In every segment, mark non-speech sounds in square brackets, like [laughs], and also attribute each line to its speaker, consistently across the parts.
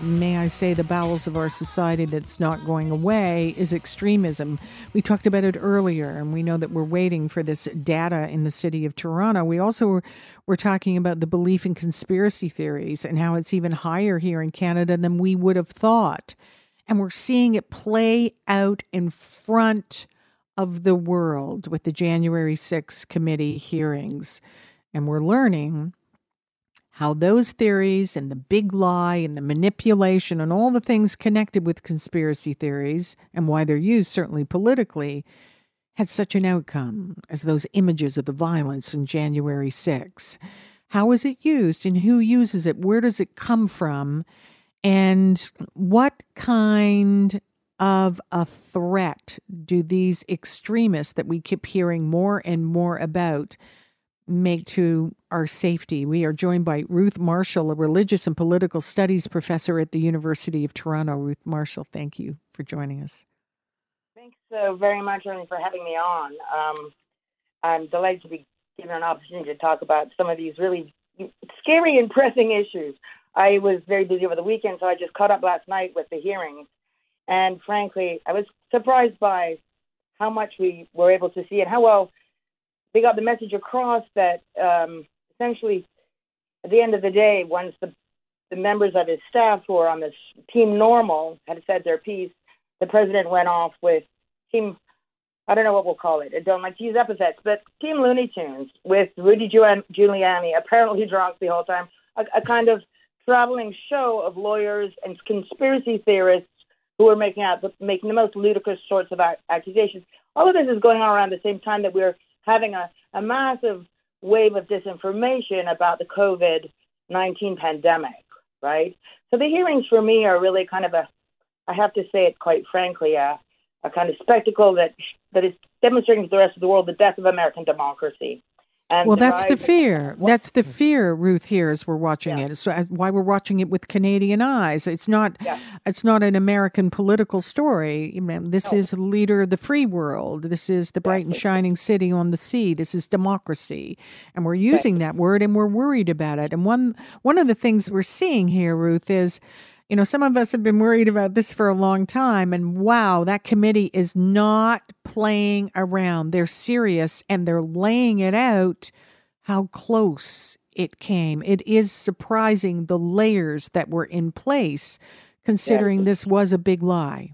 Speaker 1: may I say, the bowels of our society that's not going away is extremism. We talked about it earlier, and we know that we're waiting for this data in the city of Toronto. We also were talking about the belief in conspiracy theories and how it's even higher here in Canada than we would have thought. And we're seeing it play out in front of the world with the January 6th committee hearings. And we're learning how those theories and the big lie and the manipulation and all the things connected with conspiracy theories and why they're used, certainly politically, had such an outcome as those images of the violence on January 6. How is it used and who uses it? Where does it come from? And what kind of a threat do these extremists that we keep hearing more and more about make to our safety. We are joined by Ruth Marshall, a religious and political studies professor at the University of Toronto. Ruth Marshall, thank you for joining us.
Speaker 2: Thanks so very much, Ernie, for having me on. Um, I'm delighted to be given an opportunity to talk about some of these really scary and pressing issues. I was very busy over the weekend, so I just caught up last night with the hearings. And frankly, I was surprised by how much we were able to see and how well they got the message across that um, essentially, at the end of the day, once the the members of his staff who are on this team normal had said their piece, the president went off with team. I don't know what we'll call it. I don't like to use epithets, but Team Looney Tunes with Rudy Giuliani, apparently he drunk the whole time, a, a kind of traveling show of lawyers and conspiracy theorists who are making out making the most ludicrous sorts of accusations. All of this is going on around the same time that we're having a, a massive wave of disinformation about the COVID 19 pandemic, right? So the hearings for me are really kind of a, I have to say it quite frankly, a, a kind of spectacle that that is demonstrating to the rest of the world the death of American democracy.
Speaker 1: And well, that's the fear. That's the fear, Ruth. Here, as we're watching yeah. it, so why we're watching it with Canadian eyes. It's not. Yeah. It's not an American political story. This no. is leader of the free world. This is the bright and shining city on the sea. This is democracy, and we're using right. that word, and we're worried about it. And one one of the things we're seeing here, Ruth, is you know, some of us have been worried about this for a long time. And wow, that committee is not playing around. They're serious and they're laying it out how close it came. It is surprising the layers that were in place, considering this was a big lie.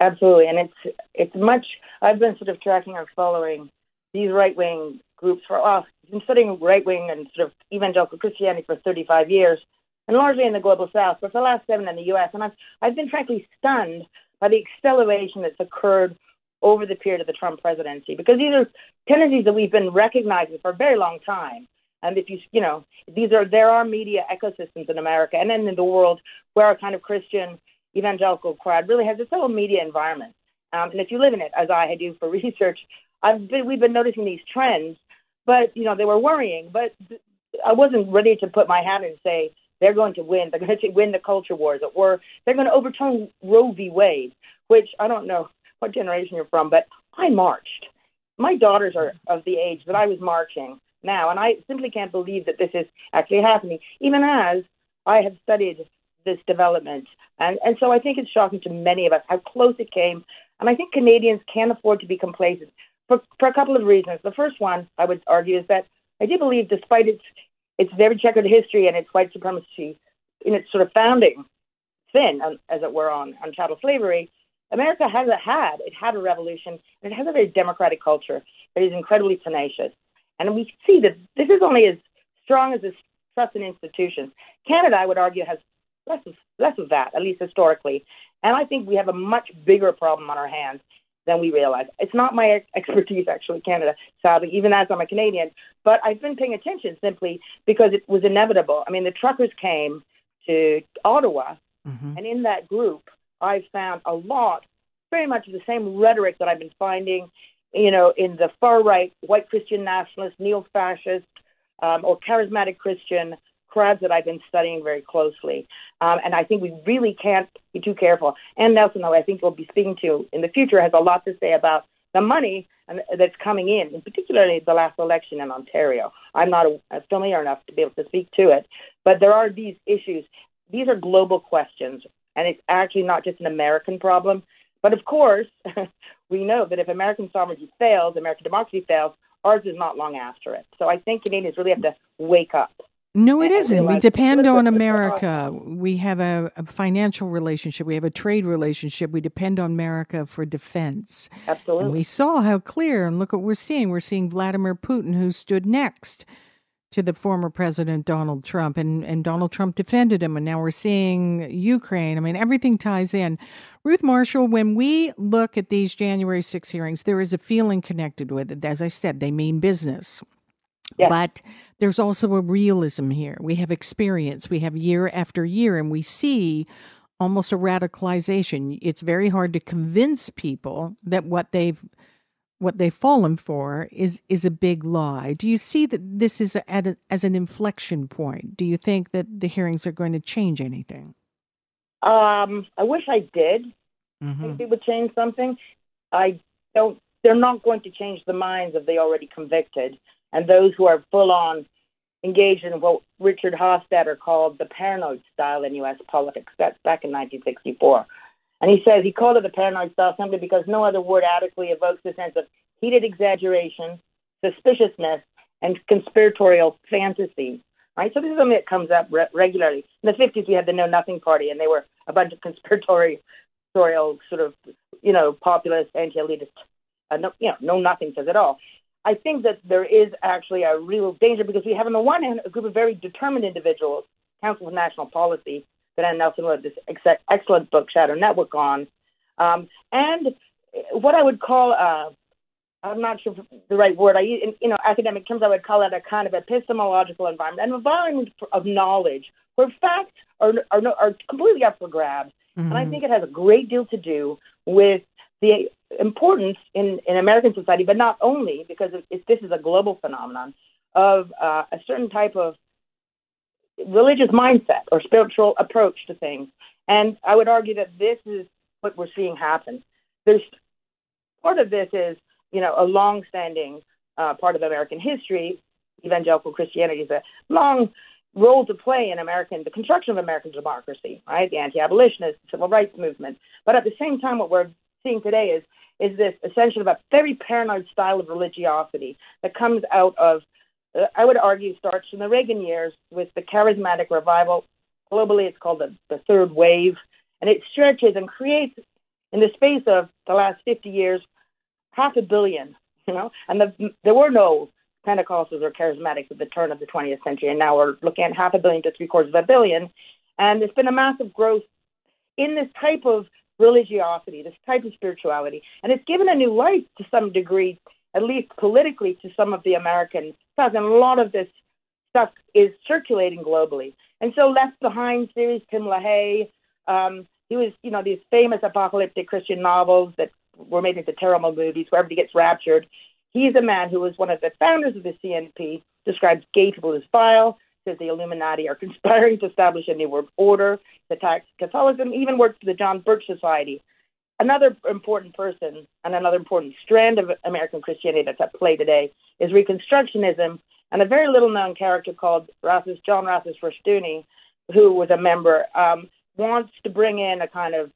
Speaker 2: Absolutely. And it's it's much I've been sort of tracking and following these right wing groups for well, I've been studying right wing and sort of evangelical Christianity for thirty five years and largely in the global south, but for the last seven in the U.S. And I've, I've been frankly stunned by the acceleration that's occurred over the period of the Trump presidency, because these are tendencies that we've been recognizing for a very long time. And if you, you know, these are there are media ecosystems in America and then in the world where a kind of Christian evangelical crowd really has its own media environment. Um, and if you live in it, as I do for [laughs] research, I've been, we've been noticing these trends, but you know they were worrying. But I wasn't ready to put my hat and say they're going to win. They're going [laughs] to win the culture wars, or they're going to overturn Roe v. Wade, which I don't know what generation you're from, but I marched. My daughters are of the age that I was marching now, and I simply can't believe that this is actually happening, even as I have studied this development. And, and so I think it's shocking to many of us how close it came. And I think Canadians can't afford to be complacent for, for a couple of reasons. The first one, I would argue, is that I do believe, despite its its very checkered history and its white supremacy in its sort of founding sin, um, as it were, on, on chattel slavery, America has a, had, it had a revolution, and it has a very democratic culture that is incredibly tenacious. And we see that this is only as strong as its trust in institutions. Canada, I would argue, has less of, less of that, at least historically. And I think we have a much bigger problem on our hands than we realize. It's not my expertise, actually, Canada, sadly, even as I'm a Canadian. But I've been paying attention simply because it was inevitable. I mean, the truckers came to Ottawa, mm-hmm. and in that group, I've found a lot, very much the same rhetoric that I've been finding, you know, in the far right, white Christian nationalist, neo fascist, um, or charismatic Christian crowds that I've been studying very closely. Um, and I think we really can't be too careful. Anne Nelson, who I think we'll be speaking to in the future, has a lot to say about the money that's coming in, in particularly the last election in Ontario. I'm not familiar enough to be able to speak to it, but there are these issues. these are global questions, and it's actually not just an American problem. But of course, [laughs] we know that if American sovereignty fails, American democracy fails, ours is not long after it. So I think Canadians really have to wake up.
Speaker 1: No, it isn't. We depend on [laughs] America. We have a, a, financial relationship. We have a trade relationship. We depend on America for defense.
Speaker 2: Absolutely.
Speaker 1: And we saw how clear, and look what we're seeing. We're seeing Vladimir Putin, who stood next to the former president Donald Trump, and, and Donald Trump defended him. And now we're seeing Ukraine. I mean, everything ties in. Ruth Marshall, when we look at these January 6 hearings, there is a feeling connected with it. As I said, they mean business. Yes. But there's also a realism here. We have experience, we have year after year, and we see almost a radicalization. It's very hard to convince people that what they've what they've fallen for is is a big lie. Do you see that this is a, at a, as an inflection point? Do you think that the hearings are going to change anything?
Speaker 2: Um, I wish I did. Mm-hmm. It would change something. I don't. They're not going to change the minds of the already convicted and those who are full on engaged in what Richard Hofstadter called the paranoid style in U.S. politics. That's back in 1964. And he says he called it the paranoid style simply because no other word adequately evokes the sense of heated exaggeration, suspiciousness, and conspiratorial fantasy. Right? So this is something that comes up re- regularly. In the 50s, we had the Know Nothing Party, and they were a bunch of [laughs] conspiratorial sort of, you know, populist, anti-elitist, uh, no, you know, know nothing says it all. I think that there is actually a real danger because we have, on the one hand, a group of very determined individuals, Council of National Policy, that Anne Nelson wrote this ex- excellent book, Shadow Network, on, um, and what I would call, uh, I'm not sure the right word, I in you know academic terms, I would call it a kind of epistemological environment, an environment of knowledge where facts are are, are completely up for grabs, mm-hmm. and I think it has a great deal to do with the importance in, in American society, but not only because it, this is a global phenomenon of uh, a certain type of religious mindset or spiritual approach to things. And I would argue that this is what we're seeing happen. There's part of this is, you know, a long-standing uh, part of American history. Evangelical Christianity is a long role to play in American, the construction of American democracy, right? The anti-abolitionist, civil rights movement. But at the same time, what we're seeing today is is this essentially a very paranoid style of religiosity that comes out of, uh, I would argue, starts in the Reagan years with the charismatic revival. Globally, it's called the, the third wave, and it stretches and creates, in the space of the last 50 years, half a billion. You know, and the, there were no Pentecostals or charismatics at the turn of the 20th century, and now we're looking at half a billion to three quarters of a billion, and there's been a massive growth in this type of religiosity, this type of spirituality. And it's given a new life to some degree, at least politically, to some of the American stuff. And a lot of this stuff is circulating globally. And so Left Behind series, Tim LaHaye, um, he was, you know, these famous apocalyptic Christian novels that were made into terrible movies where everybody gets raptured. He's a man who was one of the founders of the CNP, describes gay people as vile, says the Illuminati are [laughs] conspiring to establish a new world order, attacks Catholicism, even works for the John Birch Society. Another important person and another important strand of American Christianity that's at play today is Reconstructionism and a very little known character called Rousas, John Rousas Rushdoony, who was a member, um, wants to bring in a kind of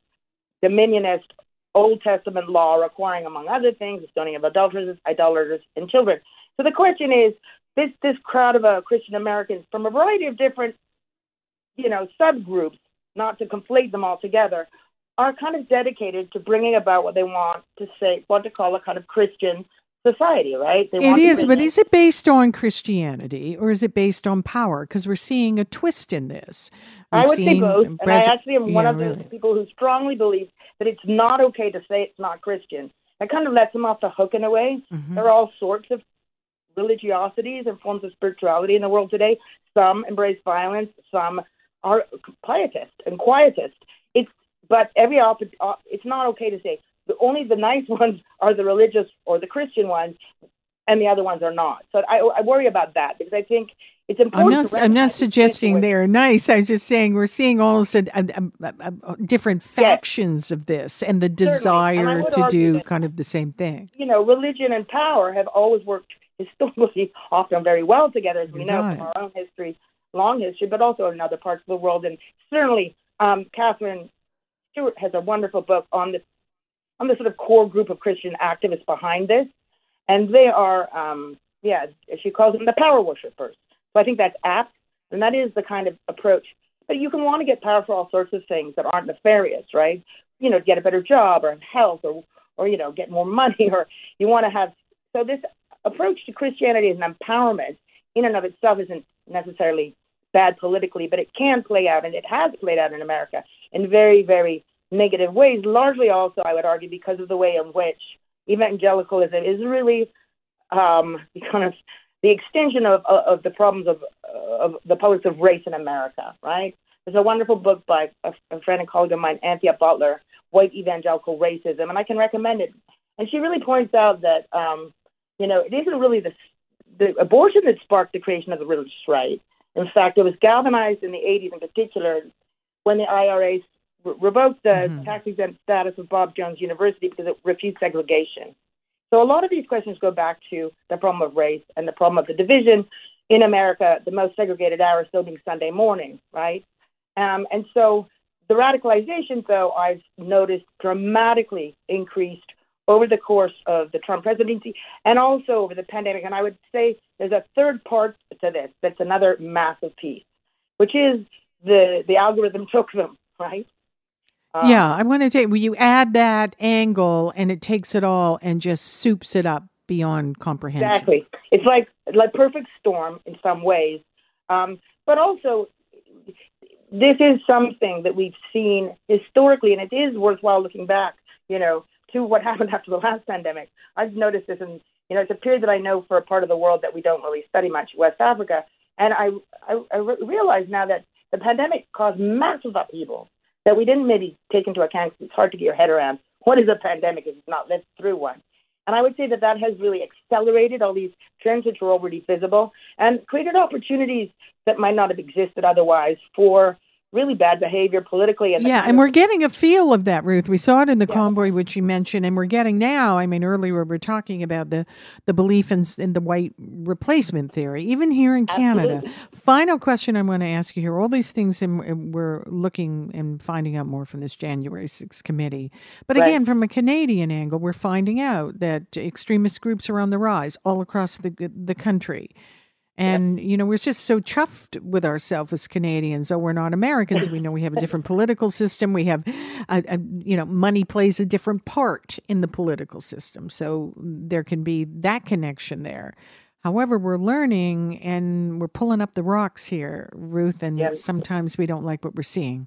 Speaker 2: dominionist Old Testament law requiring, among other things, the stoning of adulterers, idolaters, and children. So the question is, this this crowd of uh, Christian Americans from a variety of different, you know, subgroups, not to conflate them all together, are kind of dedicated to bringing about what they want to say, want to call a kind of Christian society, right?
Speaker 1: They it is, but is it based on Christianity or is it based on power? Because we're seeing a twist in this.
Speaker 2: We've I would say both, and I actually am one yeah, of the really. people who strongly believe that it's not okay to say it's not Christian. That kind of lets them off the hook in a way. Mm-hmm. There are all sorts of religiosities and forms of spirituality in the world today. Some embrace violence, some are pietist and quietist. It's but every op- it's not okay to say the only the nice [laughs] ones are the religious or the Christian ones, and the other ones are not. So I, I worry about that because I think it's important.
Speaker 1: I'm not, I'm not suggesting they're nice. I'm just saying we're seeing all of a sudden uh, uh, uh, different factions yes. of this and the desire and to do kind of the same thing.
Speaker 2: You know, religion and power have always worked historically [laughs] often very well together, as we know from our own history. long history, but also in other parts of the world. And certainly, um, Katherine Stewart has a wonderful book on the on the sort of core group of Christian activists behind this, and they are, um, yeah, she calls them the power worshippers. So I think that's apt, and that is the kind of approach. But you can want to get power for all sorts of things that aren't nefarious, right? You know, get a better job or health or or you know get more [laughs] money or you want to have. So this approach to Christianity as an empowerment in and of itself isn't necessarily bad politically, but it can play out, and it has played out in America in very, very negative ways, largely also, I would argue, because of the way in which evangelicalism is really um, [laughs] kind of the extension of, of the problems of, of the politics of race in America, right? There's a wonderful book by a, a friend and colleague of mine, Anthea Butler, White Evangelical Racism, and I can recommend it. And she really points out that, um, you know, it isn't really the, the abortion that sparked the creation of the religious right. In fact, it was galvanized in the 80s in particular when the IRS re- revoked the mm-hmm. tax exempt status of Bob Jones University because it refused segregation. So a lot of these questions go back to the problem of race and the problem of the division in America, the most segregated hour still being Sunday morning, right? Um, and so the radicalization, though, I've noticed dramatically increased over the course of the Trump presidency and also over the pandemic. And I would say there's a third part to this that's another massive piece, which is the the algorithm took them right.
Speaker 1: Um, yeah, I want to say when you add that angle and it takes it all and just soups it up beyond comprehension.
Speaker 2: Exactly, it's like like perfect storm in some ways, um, but also this is something that we've seen historically, and it is worthwhile looking back. You know, to what happened [laughs] after the last pandemic. I've noticed this, and you know, it's a period that I know for a part of the world that we don't really study much, West Africa. And I, I, I re- realize now that the pandemic caused massive upheaval that we didn't maybe take into account. It's hard to get your head around what is a pandemic if it's not lived through one. And I would say that that has really accelerated all these trends which were already visible and created opportunities that might not have existed otherwise for really bad behavior politically.
Speaker 1: And yeah, and we're getting a feel of that, Ruth. We saw it in the yeah. convoy, which you mentioned, and we're getting now. I mean, earlier we were talking about the the belief in, in the white replacement theory, even here in Canada. Absolutely. Final question I want to ask you here: all these things, and we're looking and finding out more from this January 6th committee. But right. again, from a Canadian angle, we're finding out that extremist groups are on the rise all across the the country. And, you know, we're just so chuffed with ourselves as Canadians. Oh, we're not Americans. We know we have a different political system. We have, a, a, you know, money plays a different part in the political system. So there can be that connection there. However, we're learning and we're pulling up the rocks here, Ruth, and yes. sometimes we don't like what we're seeing.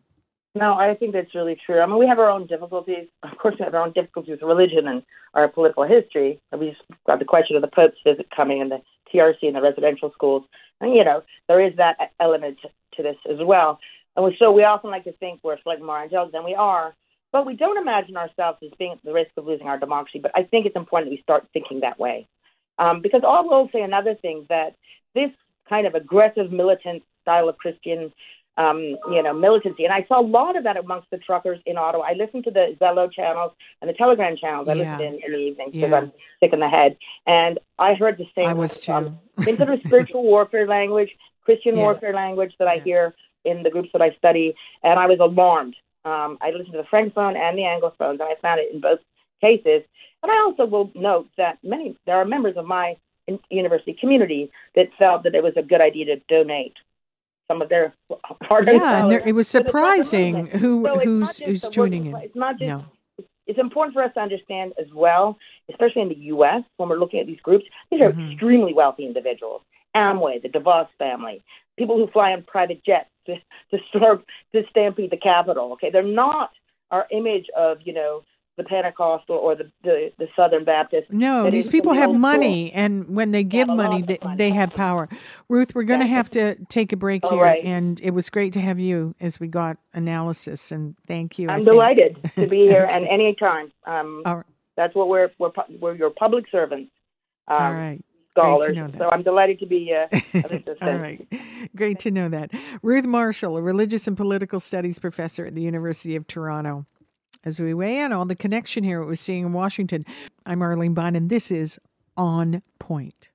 Speaker 2: No, I think that's really true. I mean, we have our own difficulties. Of course, we have our own difficulties with religion and our political history. We just got the question of the Pope's visit coming and the TRC in the residential schools. And, you know, there is that element to this as well. And so we often like to think we're slightly more angelic than we are, but we don't imagine ourselves as being at the risk of losing our democracy. But I think it's important that we start thinking that way. Um, because I will say another thing that this kind of aggressive militant style of Christian um, you know, militancy. And I saw a lot of that amongst the truckers in Ottawa. I listened to the Zello channels and the Telegram channels. I yeah. listened in, in the evening because yeah. I'm sick in the head. And I heard the same.
Speaker 1: I was too. Um,
Speaker 2: sort of spiritual [laughs] warfare language, Christian yeah. warfare language that I hear in the groups that I study. And I was alarmed. Um, I listened to the Francophone and the Anglophone, and I found it in both cases. And I also will note that many there are members of my university community that felt that it was a good idea to donate some of their hard
Speaker 1: yeah, and there, it was surprising who so who's who's tuning in.
Speaker 2: It's not just. No. It's important for us to understand as well, especially in the U.S. when we're looking at these groups. These are mm-hmm. extremely wealthy individuals. Amway, the DeVos family, people who fly on private jets to to, [laughs] storm, to stampede the Capitol. Okay, they're not our image of you know the Pentecostal or the, the, the Southern Baptist.
Speaker 1: No, these people have money, school. and when they give money, they, money, they, have power. Ruth, we're going to have to take a break here, right. and it was great to have you as we got analysis, and thank you.
Speaker 2: I'm delighted to be here, [laughs] okay. and time. Um, right. That's what we're we're we're your public servants. Um,
Speaker 1: All right.
Speaker 2: Scholars. So I'm delighted to be uh, [laughs]
Speaker 1: All right. Great to know that. Ruth Marshall, a religious and political studies professor at the University of Toronto as we weigh in on the connection here we're seeing in Washington. I'm Arlene Bynon, and this is On Point.